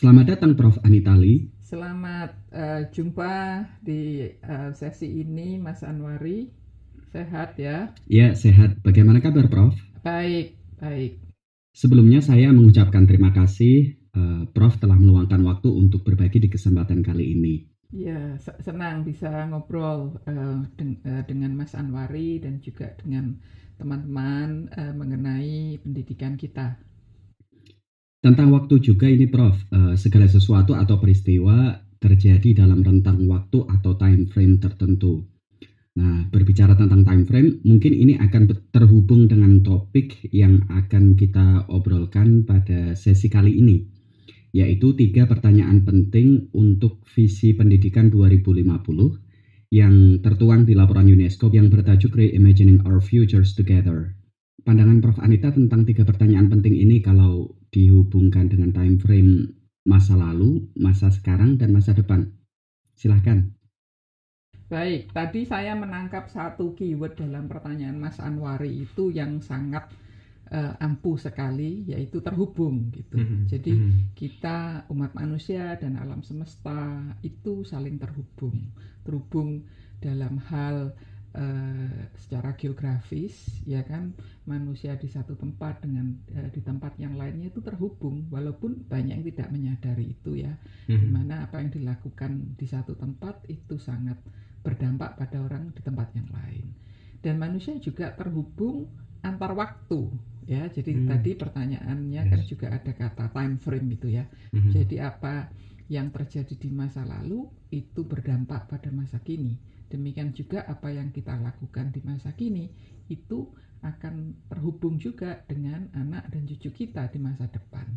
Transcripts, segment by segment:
Selamat datang Prof. Anitali. Selamat uh, jumpa di uh, sesi ini Mas Anwari. Sehat ya? Ya, sehat. Bagaimana kabar Prof? Baik, baik. Sebelumnya saya mengucapkan terima kasih uh, Prof telah meluangkan waktu untuk berbagi di kesempatan kali ini. Ya, senang bisa ngobrol uh, deng uh, dengan Mas Anwari dan juga dengan teman-teman uh, mengenai pendidikan kita. Tentang waktu juga ini Prof, uh, segala sesuatu atau peristiwa terjadi dalam rentang waktu atau time frame tertentu. Nah, berbicara tentang time frame, mungkin ini akan terhubung dengan topik yang akan kita obrolkan pada sesi kali ini, yaitu tiga pertanyaan penting untuk visi pendidikan 2050 yang tertuang di laporan UNESCO yang bertajuk Reimagining Our Futures Together. Pandangan Prof. Anita tentang tiga pertanyaan penting ini kalau dihubungkan dengan time frame masa lalu, masa sekarang, dan masa depan. Silahkan. Baik, tadi saya menangkap satu keyword dalam pertanyaan Mas Anwari itu yang sangat uh, ampuh sekali, yaitu terhubung gitu. Mm -hmm. Jadi mm -hmm. kita umat manusia dan alam semesta itu saling terhubung, terhubung dalam hal Uh, secara geografis ya kan manusia di satu tempat dengan uh, di tempat yang lainnya itu terhubung walaupun banyak yang tidak menyadari itu ya mm-hmm. di mana apa yang dilakukan di satu tempat itu sangat berdampak pada orang di tempat yang lain dan manusia juga terhubung antar waktu ya jadi mm. tadi pertanyaannya kan yes. kan juga ada kata time frame itu ya mm-hmm. jadi apa yang terjadi di masa lalu itu berdampak pada masa kini Demikian juga apa yang kita lakukan di masa kini itu akan terhubung juga dengan anak dan cucu kita di masa depan.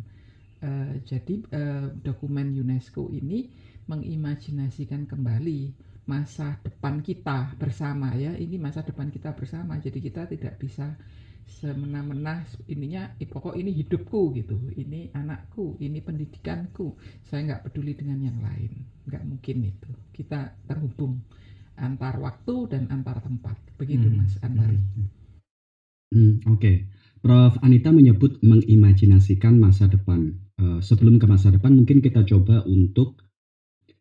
Uh, jadi uh, dokumen UNESCO ini mengimajinasikan kembali masa depan kita bersama ya. Ini masa depan kita bersama. Jadi kita tidak bisa semena-mena ininya pokok ini hidupku gitu ini anakku ini pendidikanku saya nggak peduli dengan yang lain nggak mungkin itu kita terhubung antar waktu dan antar tempat. Begitu hmm. Mas Anwari. Hmm, Oke, okay. Prof Anita menyebut mengimajinasikan masa depan. Uh, sebelum ke masa depan, mungkin kita coba untuk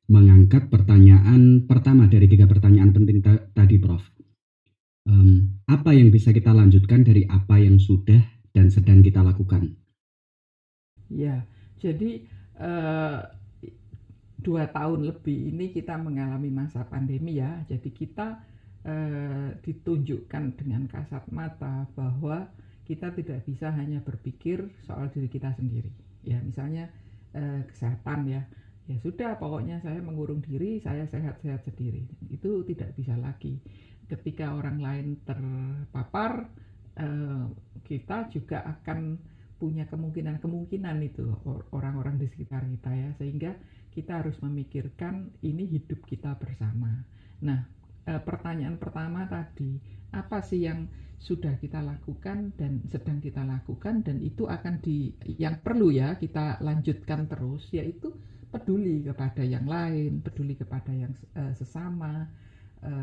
mengangkat pertanyaan pertama dari tiga pertanyaan penting ta tadi, Prof. Um, apa yang bisa kita lanjutkan dari apa yang sudah dan sedang kita lakukan? Ya, jadi uh, dua tahun lebih ini kita mengalami masa pandemi ya. Jadi kita eh, ditunjukkan dengan kasat mata bahwa kita tidak bisa hanya berpikir soal diri kita sendiri. Ya, misalnya eh, kesehatan ya. Ya sudah, pokoknya saya mengurung diri, saya sehat-sehat sendiri. Itu tidak bisa lagi. Ketika orang lain terpapar, eh, kita juga akan punya kemungkinan-kemungkinan itu orang-orang di sekitar kita ya sehingga kita harus memikirkan ini hidup kita bersama. Nah, e, pertanyaan pertama tadi, apa sih yang sudah kita lakukan dan sedang kita lakukan dan itu akan di yang perlu ya kita lanjutkan terus yaitu peduli kepada yang lain, peduli kepada yang e, sesama. E,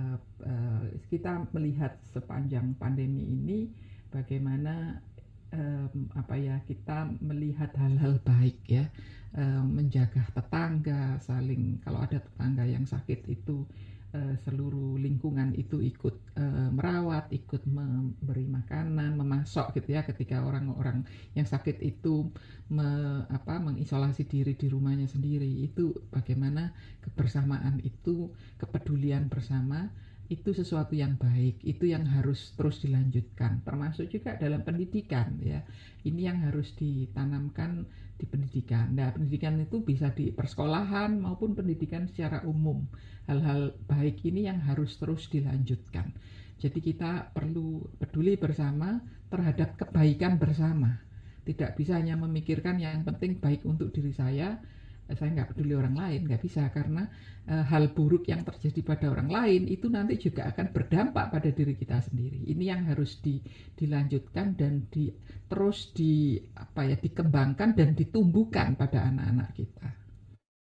kita melihat sepanjang pandemi ini bagaimana um, apa ya kita melihat hal-hal baik ya um, menjaga tetangga saling kalau ada tetangga yang sakit itu uh, seluruh lingkungan itu ikut uh, merawat ikut memberi makanan memasok gitu ya ketika orang-orang yang sakit itu me, apa mengisolasi diri di rumahnya sendiri itu bagaimana kebersamaan itu kepedulian bersama itu sesuatu yang baik, itu yang harus terus dilanjutkan, termasuk juga dalam pendidikan ya. Ini yang harus ditanamkan di pendidikan. Nah, pendidikan itu bisa di persekolahan maupun pendidikan secara umum. Hal-hal baik ini yang harus terus dilanjutkan. Jadi kita perlu peduli bersama terhadap kebaikan bersama. Tidak bisa hanya memikirkan yang penting baik untuk diri saya, saya nggak peduli orang lain nggak bisa karena e, hal buruk yang terjadi pada orang lain itu nanti juga akan berdampak pada diri kita sendiri. Ini yang harus di, dilanjutkan dan di, terus di apa ya dikembangkan dan ditumbuhkan pada anak-anak kita.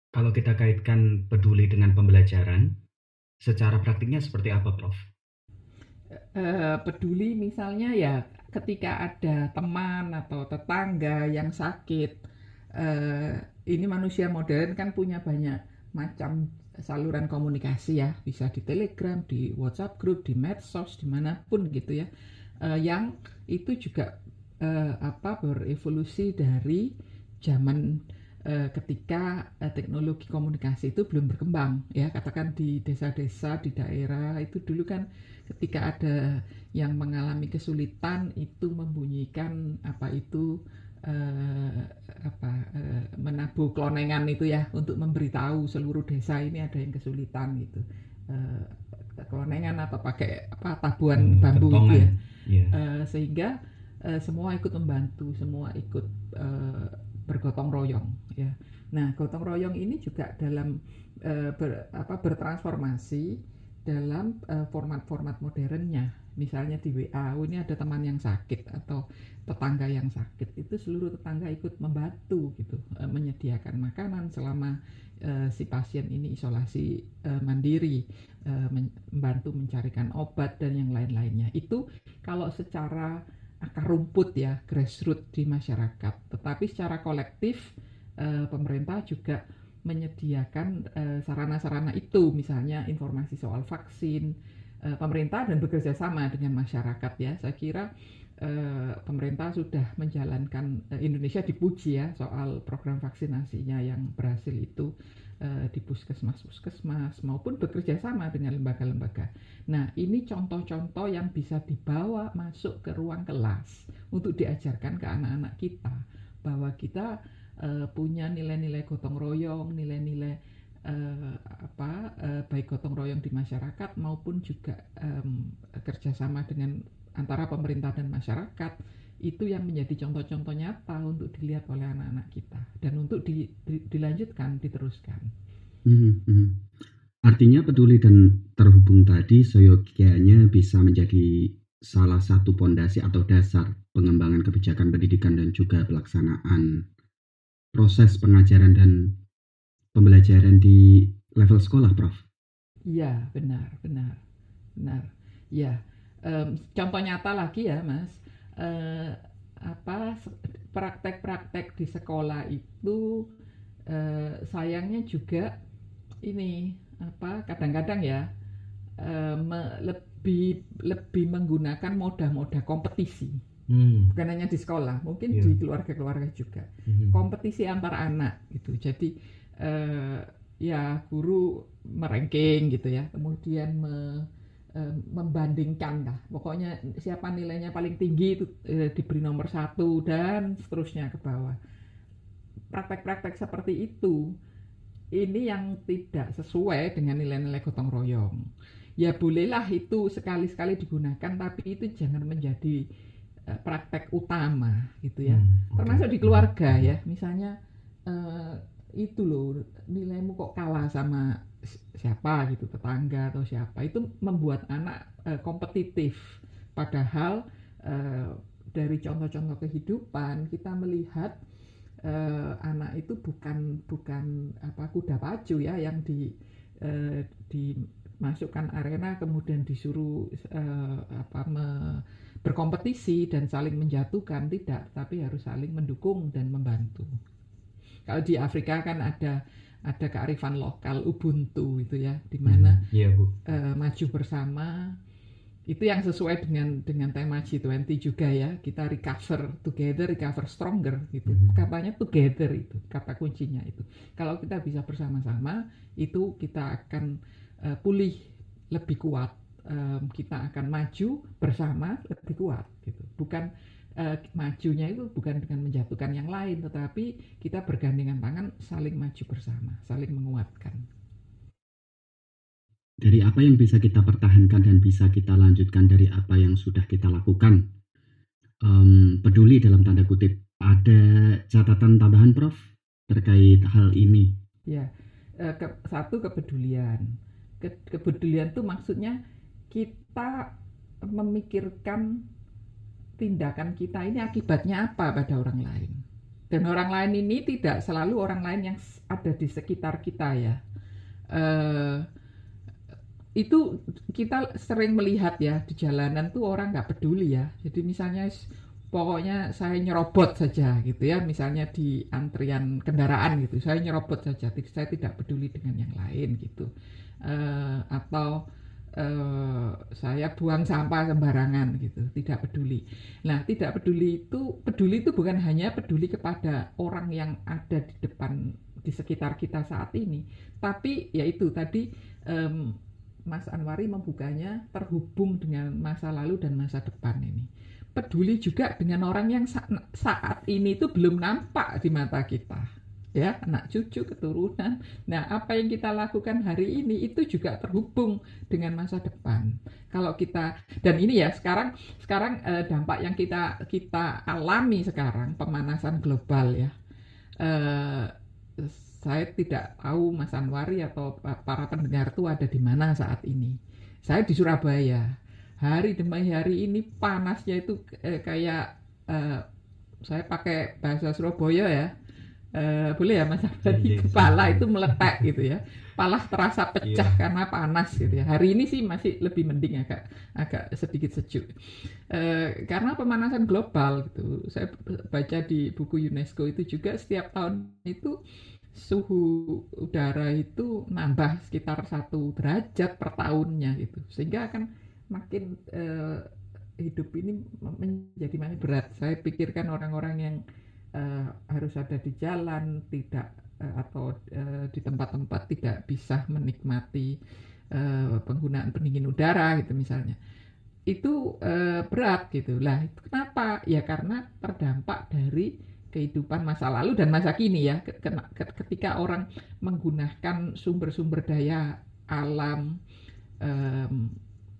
Kalau kita kaitkan peduli dengan pembelajaran secara praktiknya seperti apa prof? E, peduli misalnya ya ketika ada teman atau tetangga yang sakit uh, ini manusia modern kan punya banyak macam saluran komunikasi ya, bisa di Telegram, di WhatsApp group, di medsos, di mana pun gitu ya, uh, yang itu juga uh, apa berevolusi dari zaman uh, ketika uh, teknologi komunikasi itu belum berkembang ya, katakan di desa-desa di daerah itu dulu kan ketika ada yang mengalami kesulitan itu membunyikan apa itu uh, apa uh, menabuh klonengan itu ya untuk memberitahu seluruh desa ini ada yang kesulitan gitu uh, klonengan atau pakai apa tabuhan hmm, bambu gitu ya yeah. Iya. uh, sehingga uh, semua ikut membantu semua ikut uh, bergotong royong ya nah gotong royong ini juga dalam uh, ber, apa bertransformasi dalam format-format uh, modernnya misalnya di WA, oh ini ada teman yang sakit atau tetangga yang sakit, itu seluruh tetangga ikut membantu gitu, e, menyediakan makanan selama e, si pasien ini isolasi e, mandiri, e, membantu mencarikan obat dan yang lain-lainnya. Itu kalau secara akar rumput ya, grassroots di masyarakat. Tetapi secara kolektif e, pemerintah juga menyediakan sarana-sarana itu, misalnya informasi soal vaksin uh, pemerintah dan bekerja sama dengan masyarakat ya. Saya kira uh, pemerintah sudah menjalankan uh, Indonesia dipuji ya soal program vaksinasinya yang berhasil itu uh, di puskesmas-puskesmas maupun bekerja sama dengan lembaga-lembaga. Nah, ini contoh-contoh yang bisa dibawa masuk ke ruang kelas untuk diajarkan ke anak-anak kita bahwa kita punya nilai-nilai gotong royong, nilai-nilai uh, apa uh, baik gotong royong di masyarakat maupun juga um, kerjasama dengan antara pemerintah dan masyarakat itu yang menjadi contoh-contoh nyata untuk dilihat oleh anak-anak kita dan untuk di, di, dilanjutkan diteruskan. Hmm, hmm. Artinya peduli dan terhubung tadi seyogianya bisa menjadi salah satu pondasi atau dasar pengembangan kebijakan pendidikan dan juga pelaksanaan proses pengajaran dan pembelajaran di level sekolah, Prof? Iya, benar, benar, benar. Ya, um, contoh nyata lagi ya, Mas. Uh, apa praktek-praktek di sekolah itu uh, sayangnya juga ini apa kadang-kadang ya uh, me, lebih lebih menggunakan moda-moda kompetisi hmm. bukan hanya di sekolah mungkin yeah. di keluarga-keluarga juga hmm. kompetisi antar anak gitu jadi uh, ya guru meranking gitu ya. Kemudian me, uh, membandingkan lah. Pokoknya siapa nilainya paling tinggi itu uh, diberi nomor satu dan seterusnya ke bawah. Praktek-praktek seperti itu ini yang tidak sesuai dengan nilai-nilai gotong royong. Ya bolehlah itu sekali-sekali digunakan tapi itu jangan menjadi praktek utama gitu ya. Hmm, okay. termasuk di keluarga ya. Misalnya uh, itu loh nilaimu kok kalah sama siapa gitu tetangga atau siapa. Itu membuat anak e, kompetitif. Padahal e, dari contoh-contoh kehidupan kita melihat e, anak itu bukan bukan apa kuda pacu ya yang di dimasukkan arena kemudian disuruh e, apa me, berkompetisi dan saling menjatuhkan. Tidak tapi harus saling mendukung dan membantu kalau di Afrika kan ada ada kearifan lokal Ubuntu itu ya, di mana hmm, Bu. Uh, maju bersama. Itu yang sesuai dengan dengan tema G20 juga ya. Kita recover together recover stronger gitu. Mm -hmm. katanya together itu kata kuncinya itu. Kalau kita bisa bersama-sama itu kita akan uh, pulih lebih kuat. Um, kita akan maju bersama lebih kuat gitu. Bukan uh, majunya itu bukan dengan menjatuhkan yang lain, tetapi kita bergandengan tangan saling maju bersama, saling menguatkan. Dari apa yang bisa kita pertahankan dan bisa kita lanjutkan dari apa yang sudah kita lakukan, um, peduli dalam tanda kutip, ada catatan tambahan, Prof, terkait hal ini? Ya, uh, ke, satu kepedulian. Ke, kepedulian itu maksudnya kita memikirkan tindakan kita ini akibatnya apa pada orang lain. Dan orang lain ini tidak selalu orang lain yang ada di sekitar kita ya. Uh, itu kita sering melihat ya di jalanan tuh orang nggak peduli ya. Jadi misalnya pokoknya saya nyerobot saja gitu ya misalnya di antrian kendaraan gitu saya nyerobot saja saya tidak peduli dengan yang lain gitu uh, atau uh, saya buang sampah sembarangan gitu tidak peduli. Nah tidak peduli itu peduli itu bukan hanya peduli kepada orang yang ada di depan di sekitar kita saat ini tapi yaitu tadi um, Mas Anwari membukanya terhubung dengan masa lalu dan masa depan ini. Peduli juga dengan orang yang saat ini itu belum nampak di mata kita ya anak cucu keturunan. Nah apa yang kita lakukan hari ini itu juga terhubung dengan masa depan. Kalau kita dan ini ya sekarang sekarang eh, dampak yang kita kita alami sekarang pemanasan global ya. Eh, saya tidak tahu Mas Anwari atau para pendengar itu ada di mana saat ini. Saya di Surabaya. Hari demi hari ini panasnya itu eh, kayak eh, saya pakai bahasa Surabaya ya eh, boleh ya mas dari kepala itu meletak gitu ya. Kepala terasa pecah yeah. karena panas gitu ya. Hari ini sih masih lebih mending agak agak sedikit sejuk. Eh, karena pemanasan global gitu. Saya baca di buku UNESCO itu juga setiap tahun itu suhu udara itu nambah sekitar satu derajat per tahunnya gitu. Sehingga akan makin uh, hidup ini menjadi makin berat. Saya pikirkan orang-orang yang uh, harus ada di jalan, tidak uh, atau uh, di tempat-tempat tidak bisa menikmati uh, penggunaan pendingin udara gitu misalnya. Itu uh, berat gitu. Lah, itu kenapa? Ya karena terdampak dari kehidupan masa lalu dan masa kini ya. Ketika orang menggunakan sumber-sumber daya alam um,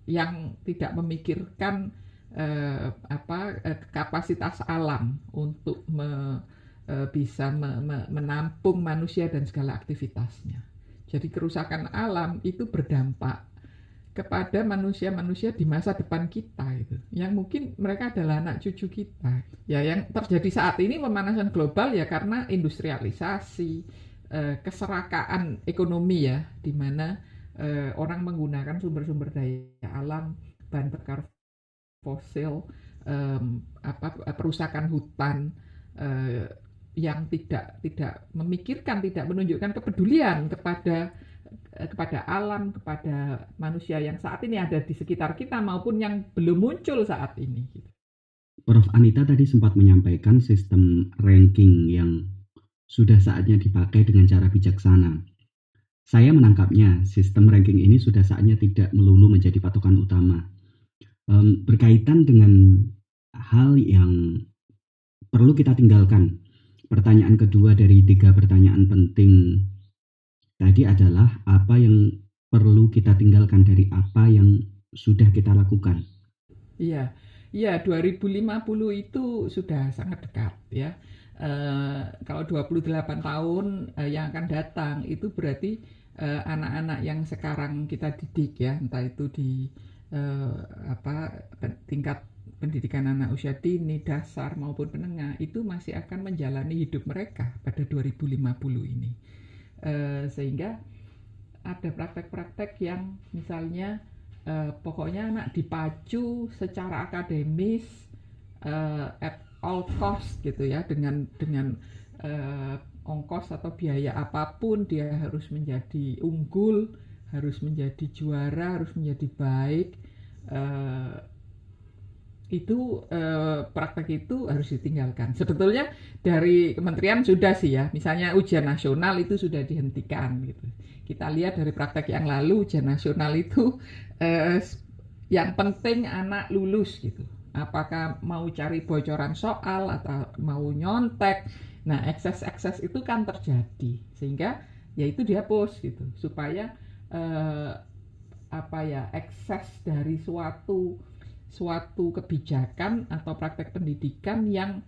yang tidak memikirkan eh, apa eh, kapasitas alam untuk me, eh, bisa me, me, menampung manusia dan segala aktivitasnya. Jadi kerusakan alam itu berdampak kepada manusia-manusia di masa depan kita itu yang mungkin mereka adalah anak cucu kita ya yang terjadi saat ini pemanasan global ya karena industrialisasi eh, keserakaan ekonomi ya di mana eh, orang menggunakan sumber-sumber daya alam, bahan bakar fosil, eh, apa perusakan hutan eh, yang tidak tidak memikirkan, tidak menunjukkan kepedulian kepada eh, kepada alam, kepada manusia yang saat ini ada di sekitar kita maupun yang belum muncul saat ini. Prof. Anita tadi sempat menyampaikan sistem ranking yang sudah saatnya dipakai dengan cara bijaksana. Saya menangkapnya, sistem ranking ini sudah saatnya tidak melulu menjadi patokan utama. Um, berkaitan dengan hal yang perlu kita tinggalkan. Pertanyaan kedua dari tiga pertanyaan penting tadi adalah apa yang perlu kita tinggalkan dari apa yang sudah kita lakukan. Iya, iya 2050 itu sudah sangat dekat ya. Uh, kalau 28 tahun uh, yang akan datang itu berarti Eh, anak-anak uh, yang sekarang kita didik ya entah itu di uh, apa tingkat pendidikan anak usia dini dasar maupun menengah itu masih akan menjalani hidup mereka pada 2050 ini. Uh, sehingga ada praktek-praktek yang misalnya uh, pokoknya anak dipacu secara akademis uh, at all cost gitu ya dengan dengan uh, ongkos atau biaya apa pun dia harus menjadi unggul, harus menjadi juara, harus menjadi baik. Uh, itu uh, praktek itu harus ditinggalkan. Sebetulnya dari kementerian sudah sih ya, misalnya ujian nasional itu sudah dihentikan gitu. Kita lihat dari praktek yang lalu ujian nasional itu uh, yang penting anak lulus gitu. Apakah mau cari bocoran soal atau mau nyontek Nah, ekses-ekses itu kan terjadi sehingga ya itu dihapus gitu supaya eh, apa ya ekses dari suatu suatu kebijakan atau praktek pendidikan yang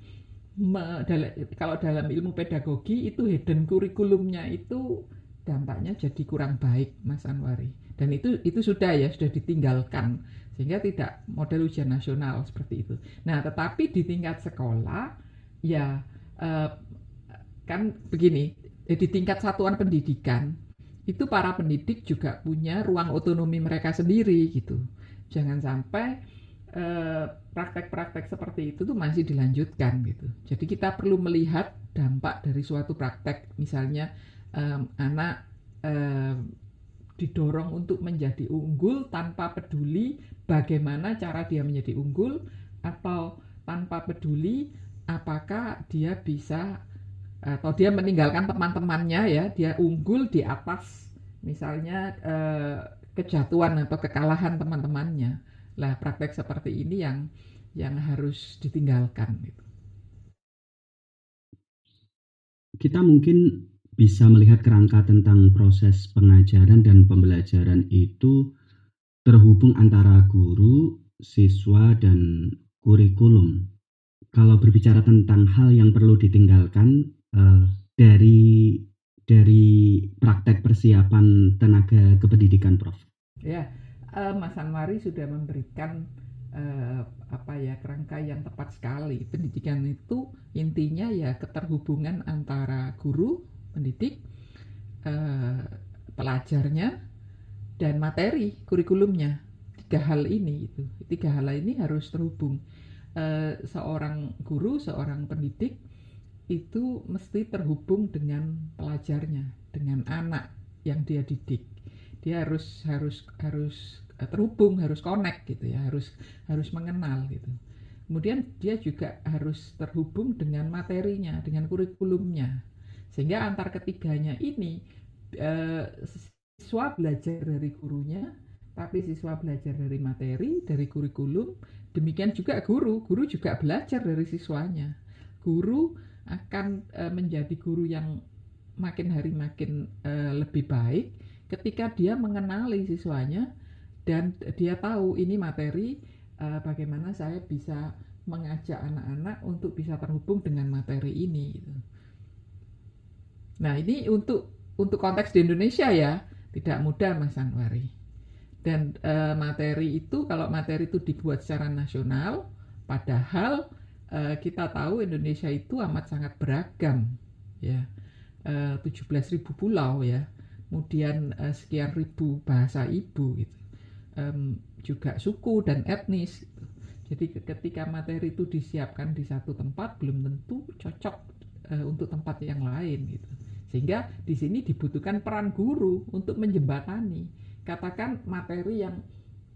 me, dal kalau dalam ilmu pedagogi itu hidden kurikulumnya itu dampaknya jadi kurang baik Mas Anwari dan itu itu sudah ya sudah ditinggalkan sehingga tidak model ujian nasional seperti itu. Nah, tetapi di tingkat sekolah ya Eh, kan begini di tingkat satuan pendidikan itu para pendidik juga punya ruang otonomi mereka sendiri gitu jangan sampai eh, praktek-praktek seperti itu tuh masih dilanjutkan gitu. Jadi kita perlu melihat dampak dari suatu praktek, misalnya um, anak um, didorong untuk menjadi unggul tanpa peduli bagaimana cara dia menjadi unggul atau tanpa peduli apakah dia bisa atau dia meninggalkan teman-temannya ya dia unggul di atas misalnya eh, kejatuhan atau kekalahan teman-temannya lah praktek seperti ini yang yang harus ditinggalkan gitu. kita mungkin bisa melihat kerangka tentang proses pengajaran dan pembelajaran itu terhubung antara guru, siswa, dan kurikulum. Kalau berbicara tentang hal yang perlu ditinggalkan, uh, dari dari praktek persiapan tenaga kependidikan, Prof? Ya, uh, Mas Anwari sudah memberikan uh, apa ya kerangka yang tepat sekali. Pendidikan itu intinya ya keterhubungan antara guru, pendidik, uh, pelajarnya, dan materi kurikulumnya. Tiga hal ini itu, tiga hal ini harus terhubung. Uh, seorang guru, seorang pendidik itu mesti terhubung dengan pelajarnya, dengan anak yang dia didik. Dia harus harus harus eh, terhubung, harus connect gitu ya, harus harus mengenal gitu. Kemudian dia juga harus terhubung dengan materinya, dengan kurikulumnya. Sehingga antar ketiganya ini eh, siswa belajar dari gurunya, tapi siswa belajar dari materi, dari kurikulum. Demikian juga guru, guru juga belajar dari siswanya. Guru akan uh, menjadi guru yang makin hari makin uh, lebih baik ketika dia mengenali siswanya dan dia tahu ini materi uh, bagaimana saya bisa mengajak anak-anak untuk bisa terhubung dengan materi ini gitu. Nah, ini untuk untuk konteks di Indonesia ya tidak mudah Mas Anwari. Dan uh, materi itu kalau materi itu dibuat secara nasional padahal uh, kita tahu Indonesia itu amat sangat beragam ya. Uh, eh, 17.000 pulau ya. Kemudian uh, sekian ribu bahasa ibu gitu. Um, juga suku dan etnis gitu. jadi ketika materi itu disiapkan di satu tempat belum tentu cocok uh, untuk tempat yang lain gitu. Sehingga di sini dibutuhkan peran guru untuk menjembatani katakan materi yang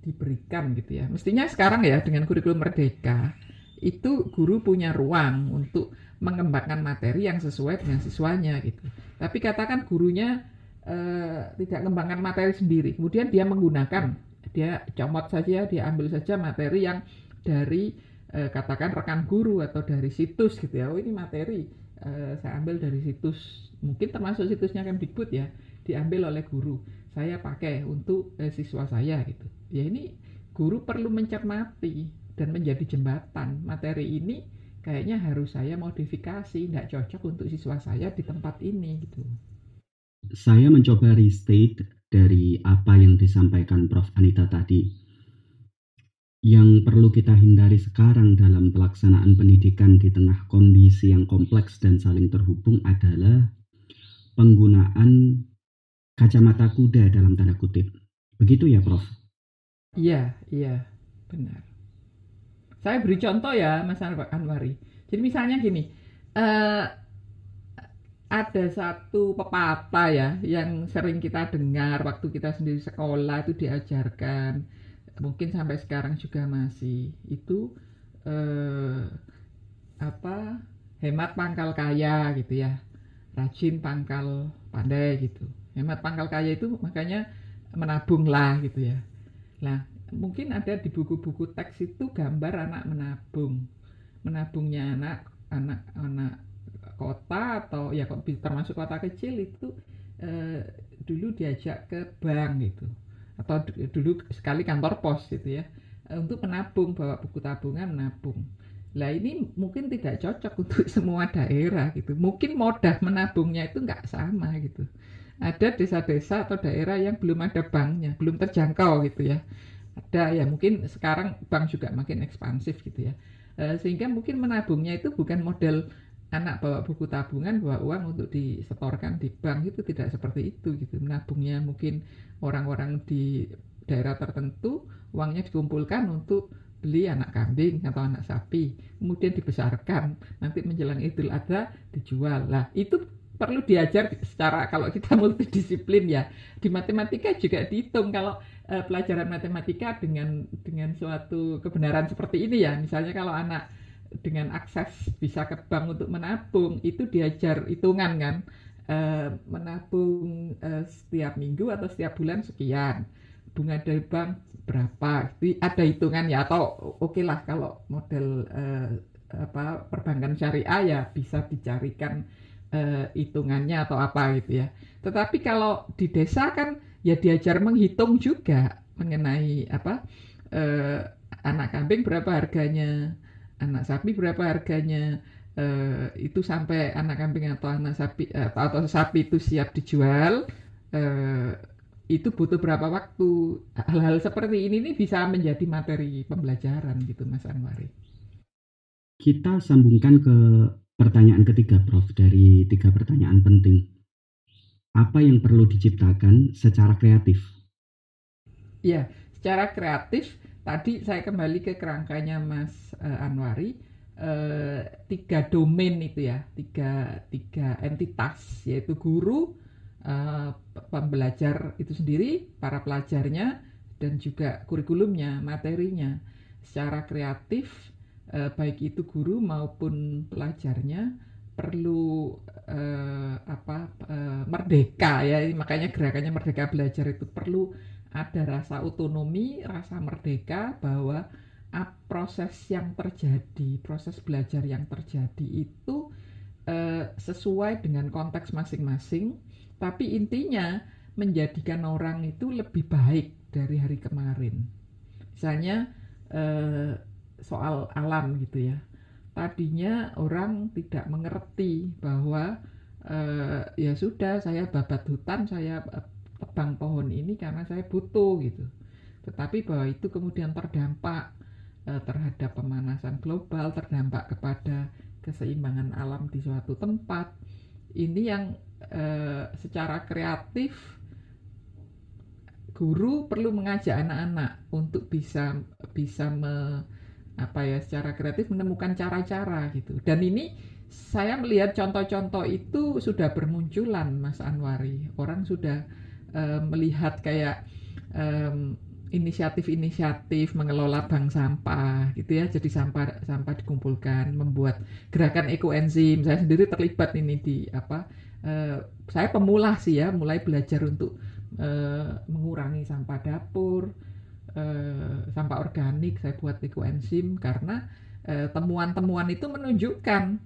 diberikan gitu ya. Mestinya sekarang ya dengan kurikulum merdeka itu guru punya ruang untuk mengembangkan materi yang sesuai dengan siswanya gitu. Tapi katakan gurunya eh, tidak mengembangkan materi sendiri, kemudian dia menggunakan dia comot saja, dia ambil saja materi yang dari eh, katakan rekan guru atau dari situs gitu ya. Oh ini materi eh, saya ambil dari situs mungkin termasuk situsnya Kemdikbud ya, diambil oleh guru. Saya pakai untuk eh, siswa saya gitu. Ya ini guru perlu mencermati dan menjadi jembatan. Materi ini kayaknya harus saya modifikasi, tidak cocok untuk siswa saya di tempat ini gitu. Saya mencoba restate dari apa yang disampaikan Prof. Anita tadi. Yang perlu kita hindari sekarang dalam pelaksanaan pendidikan di tengah kondisi yang kompleks dan saling terhubung adalah penggunaan kacamata kuda dalam tanda kutip. Begitu ya, Prof? Iya, iya, benar. Saya beri contoh ya, Mas Anwari. Jadi misalnya gini, uh, ada satu pepatah ya yang sering kita dengar waktu kita sendiri sekolah itu diajarkan, mungkin sampai sekarang juga masih itu uh, apa hemat pangkal kaya gitu ya, rajin pangkal pandai gitu. Hemat pangkal kaya itu makanya menabunglah gitu ya. Nah mungkin ada di buku-buku teks itu gambar anak menabung. Menabungnya anak anak anak kota atau ya termasuk kota kecil itu eh, dulu diajak ke bank gitu. Atau dulu sekali kantor pos gitu ya. Eh, untuk menabung bawa buku tabungan menabung. Lah ini mungkin tidak cocok untuk semua daerah gitu. Mungkin modah menabungnya itu nggak sama gitu. Ada desa-desa atau daerah yang belum ada banknya belum terjangkau gitu ya ada ya mungkin sekarang bank juga makin ekspansif gitu ya e, sehingga mungkin menabungnya itu bukan model anak bawa buku tabungan bawa uang untuk disetorkan di bank itu tidak seperti itu gitu menabungnya mungkin orang-orang di daerah tertentu uangnya dikumpulkan untuk beli anak kambing atau anak sapi, kemudian dibesarkan, nanti menjelang Idul Adha dijual. Lah, itu perlu diajar secara kalau kita multidisiplin ya. Di matematika juga dihitung kalau uh, pelajaran matematika dengan dengan suatu kebenaran seperti ini ya. Misalnya kalau anak dengan akses bisa ke bank untuk menabung, itu diajar hitungan kan. Uh, menabung uh, setiap minggu atau setiap bulan sekian bunga dari bank berapa itu ada hitungan ya atau oke okay lah kalau model uh, apa perbankan syariah ya bisa dicarikan hitungannya atau apa gitu ya tetapi kalau di desa kan ya diajar menghitung juga mengenai apa uh, anak kambing berapa harganya anak sapi berapa harganya uh, itu sampai anak kambing atau anak sapi atau, atau sapi itu siap dijual uh, itu butuh berapa waktu hal-hal seperti ini nih bisa menjadi materi pembelajaran gitu Mas Anwari. Kita sambungkan ke pertanyaan ketiga Prof dari tiga pertanyaan penting. Apa yang perlu diciptakan secara kreatif? Ya, secara kreatif tadi saya kembali ke kerangkanya Mas uh, Anwari uh, tiga domain itu ya, tiga tiga entitas yaitu guru, uh, pembelajar itu sendiri, para pelajarnya, dan juga kurikulumnya, materinya. Secara kreatif, uh, baik itu guru maupun pelajarnya perlu uh, apa uh, merdeka ya makanya gerakannya merdeka belajar itu perlu ada rasa otonomi rasa merdeka bahwa uh, proses yang terjadi proses belajar yang terjadi itu uh, sesuai dengan konteks masing-masing tapi intinya menjadikan orang itu lebih baik dari hari kemarin. Misalnya eh, soal alam gitu ya. Tadinya orang tidak mengerti bahwa eh, ya sudah saya babat hutan, saya tebang pohon ini karena saya butuh gitu. Tetapi bahwa itu kemudian terdampak eh, terhadap pemanasan global, terdampak kepada keseimbangan alam di suatu tempat. Ini yang Eh, secara kreatif guru perlu mengajak anak-anak untuk bisa bisa me, apa ya secara kreatif menemukan cara-cara gitu. Dan ini saya melihat contoh-contoh itu sudah bermunculan Mas Anwari. Orang sudah uh, melihat kayak um, inisiatif-inisiatif mengelola bank sampah gitu ya jadi sampah sampah dikumpulkan membuat gerakan ekoenzim saya sendiri terlibat ini di apa uh, saya pemula sih ya, mulai belajar untuk uh, mengurangi sampah dapur, uh, sampah organik, saya buat ekoenzim karena temuan-temuan itu menunjukkan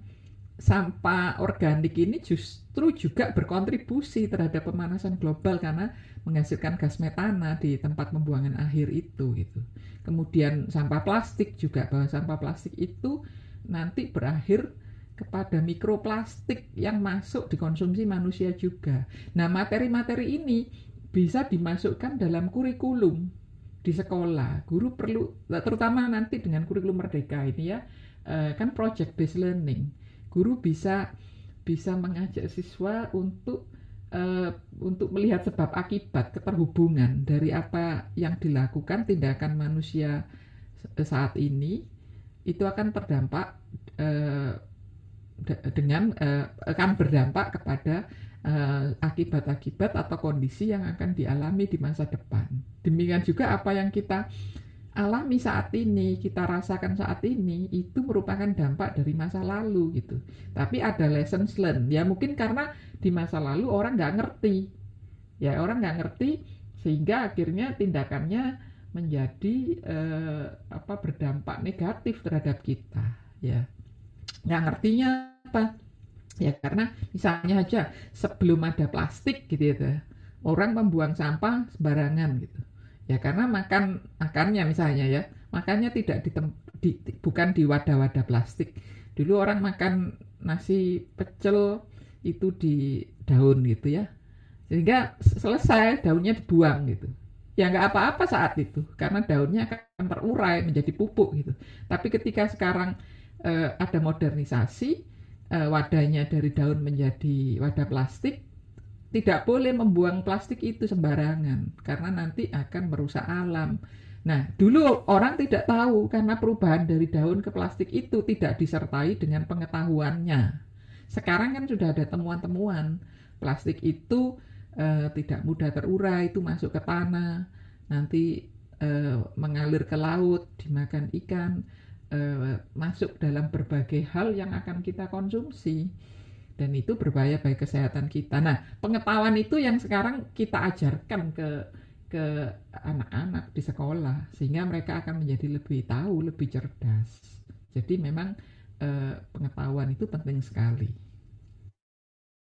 sampah organik ini justru juga berkontribusi terhadap pemanasan global karena menghasilkan gas metana di tempat pembuangan akhir itu gitu. Kemudian sampah plastik juga bahwa sampah plastik itu nanti berakhir kepada mikroplastik yang masuk dikonsumsi manusia juga. Nah, materi-materi ini bisa dimasukkan dalam kurikulum di sekolah. Guru perlu terutama nanti dengan kurikulum merdeka ini ya, eh, kan project based learning. Guru bisa bisa mengajak siswa untuk uh, untuk melihat sebab akibat keterhubungan dari apa yang dilakukan tindakan manusia saat ini itu akan terdampak uh, dengan akan berdampak kepada eh, akibat-akibat atau kondisi yang akan dialami di masa depan. Demikian juga apa yang kita alami saat ini, kita rasakan saat ini itu merupakan dampak dari masa lalu gitu. Tapi ada lessons learned. Ya mungkin karena di masa lalu orang nggak ngerti, ya orang nggak ngerti sehingga akhirnya tindakannya menjadi uh, apa berdampak negatif terhadap kita, ya nggak ngertinya apa? Ya karena misalnya aja sebelum ada plastik gitu ya orang membuang sampah sembarangan gitu ya karena makan makannya misalnya ya makannya tidak di, di bukan di wadah-wadah plastik. Dulu orang makan nasi pecel itu di daun gitu ya. Sehingga selesai daunnya dibuang gitu. Ya nggak apa-apa saat itu karena daunnya akan terurai menjadi pupuk gitu. Tapi ketika sekarang uh, ada modernisasi uh, wadahnya dari daun menjadi wadah plastik tidak boleh membuang plastik itu sembarangan karena nanti akan merusak alam Nah, dulu orang tidak tahu karena perubahan dari daun ke plastik itu tidak disertai dengan pengetahuannya. Sekarang kan sudah ada temuan-temuan plastik itu eh, tidak mudah terurai, itu masuk ke tanah, nanti eh, mengalir ke laut, dimakan ikan, eh, masuk dalam berbagai hal yang akan kita konsumsi. Dan itu berbahaya bagi kesehatan kita. Nah, pengetahuan itu yang sekarang kita ajarkan ke ke anak-anak di sekolah sehingga mereka akan menjadi lebih tahu, lebih cerdas. Jadi memang eh, pengetahuan itu penting sekali.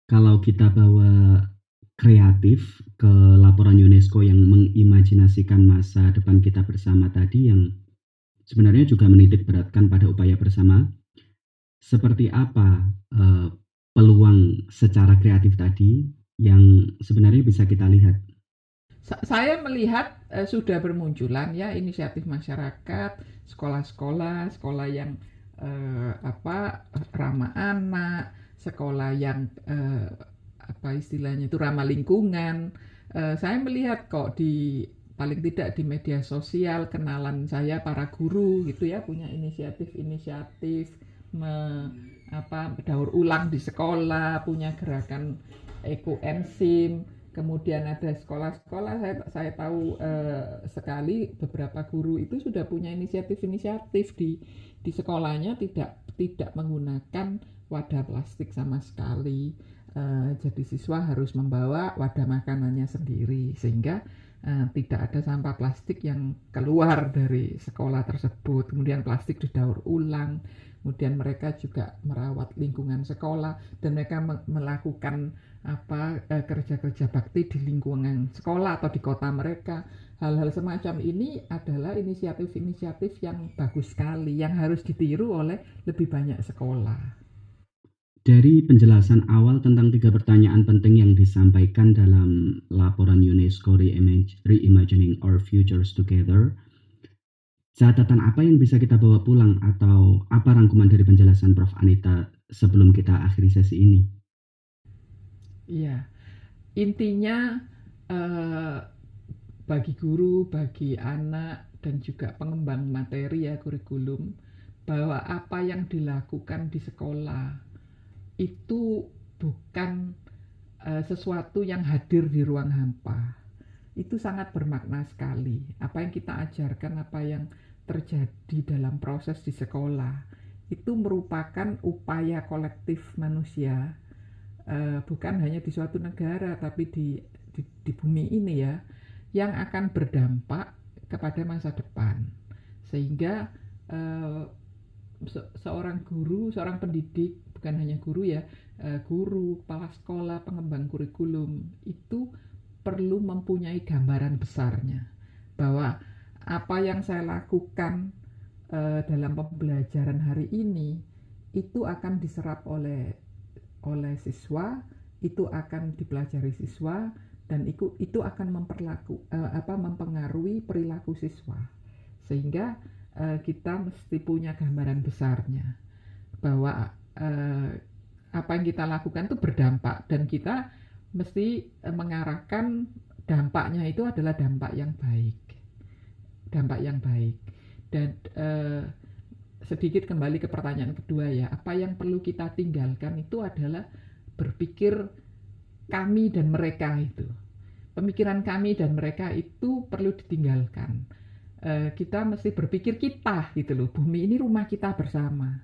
Kalau kita bawa kreatif ke laporan UNESCO yang mengimajinasikan masa depan kita bersama tadi yang sebenarnya juga menitik beratkan pada upaya bersama seperti apa eh, peluang secara kreatif tadi yang sebenarnya bisa kita lihat saya melihat uh, sudah bermunculan ya inisiatif masyarakat, sekolah-sekolah, sekolah yang uh, apa ramah anak, sekolah yang uh, apa istilahnya itu ramah lingkungan. Uh, saya melihat kok di paling tidak di media sosial kenalan saya para guru gitu ya punya inisiatif-inisiatif apa daur ulang di sekolah, punya gerakan eco enzim kemudian ada sekolah-sekolah saya saya tahu eh, sekali beberapa guru itu sudah punya inisiatif-inisiatif di di sekolahnya tidak tidak menggunakan wadah plastik sama sekali. Eh, jadi siswa harus membawa wadah makanannya sendiri sehingga eh, tidak ada sampah plastik yang keluar dari sekolah tersebut kemudian plastik didaur ulang kemudian mereka juga merawat lingkungan sekolah dan mereka melakukan apa eh, kerja-kerja bakti di lingkungan sekolah atau di kota mereka. Hal-hal semacam ini adalah inisiatif-inisiatif yang bagus sekali yang harus ditiru oleh lebih banyak sekolah. Dari penjelasan awal tentang tiga pertanyaan penting yang disampaikan dalam laporan UNESCO Reimagining Our Futures Together, catatan apa yang bisa kita bawa pulang atau apa rangkuman dari penjelasan Prof. Anita sebelum kita akhiri sesi ini? Iya, intinya eh, bagi guru, bagi anak, dan juga pengembang materi ya kurikulum, bahwa apa yang dilakukan di sekolah itu bukan eh, sesuatu yang hadir di ruang hampa. Itu sangat bermakna sekali. Apa yang kita ajarkan, apa yang terjadi dalam proses di sekolah, itu merupakan upaya kolektif manusia uh, bukan hanya di suatu negara tapi di, di di bumi ini ya yang akan berdampak kepada masa depan sehingga uh, se seorang guru seorang pendidik bukan hanya guru ya uh, guru kepala sekolah pengembang kurikulum itu perlu mempunyai gambaran besarnya bahwa apa yang saya lakukan uh, dalam pembelajaran hari ini itu akan diserap oleh oleh siswa itu akan dipelajari siswa dan itu itu akan memperlaku uh, apa mempengaruhi perilaku siswa. Sehingga kita mesti punya gambaran besarnya bahwa uh, apa yang kita lakukan itu berdampak dan kita mesti uh, mengarahkan dampaknya itu adalah dampak yang baik dampak yang baik dan uh, sedikit kembali ke pertanyaan kedua ya, apa yang perlu kita tinggalkan itu adalah berpikir kami dan mereka itu. Pemikiran kami dan mereka itu perlu ditinggalkan. E, kita mesti berpikir kita gitu loh, bumi ini rumah kita bersama.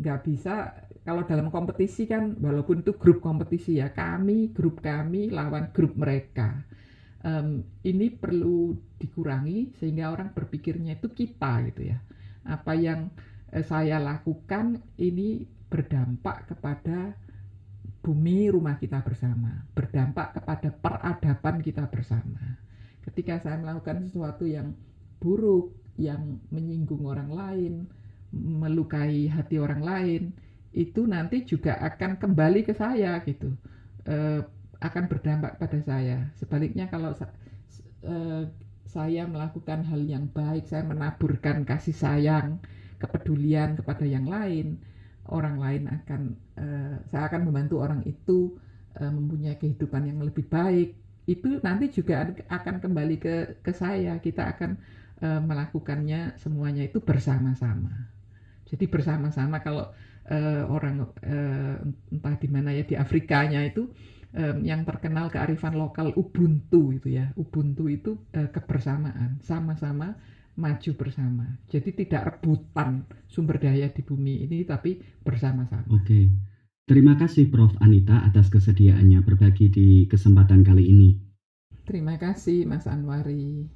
Nggak bisa kalau dalam kompetisi kan, walaupun itu grup kompetisi ya, kami, grup kami lawan grup mereka. Um, ini perlu dikurangi sehingga orang berpikirnya itu kita gitu ya. Apa yang Eh, saya lakukan ini berdampak kepada bumi rumah kita bersama, berdampak kepada peradaban kita bersama. Ketika saya melakukan sesuatu yang buruk, yang menyinggung orang lain, melukai hati orang lain, itu nanti juga akan kembali ke saya gitu, e, akan berdampak pada saya. Sebaliknya kalau e, saya melakukan hal yang baik, saya menaburkan kasih sayang, kepedulian kepada yang lain, orang lain akan uh, saya akan membantu orang itu uh, mempunyai kehidupan yang lebih baik. Itu nanti juga akan kembali ke ke saya. Kita akan uh, melakukannya semuanya itu bersama-sama. Jadi bersama-sama kalau uh, orang uh, entah di mana ya di Afrikanya itu um, yang terkenal kearifan lokal Ubuntu itu ya. Ubuntu itu uh, kebersamaan, sama-sama maju bersama. Jadi tidak rebutan sumber daya di bumi ini tapi bersama-sama. Oke. Terima kasih Prof Anita atas kesediaannya berbagi di kesempatan kali ini. Terima kasih Mas Anwari.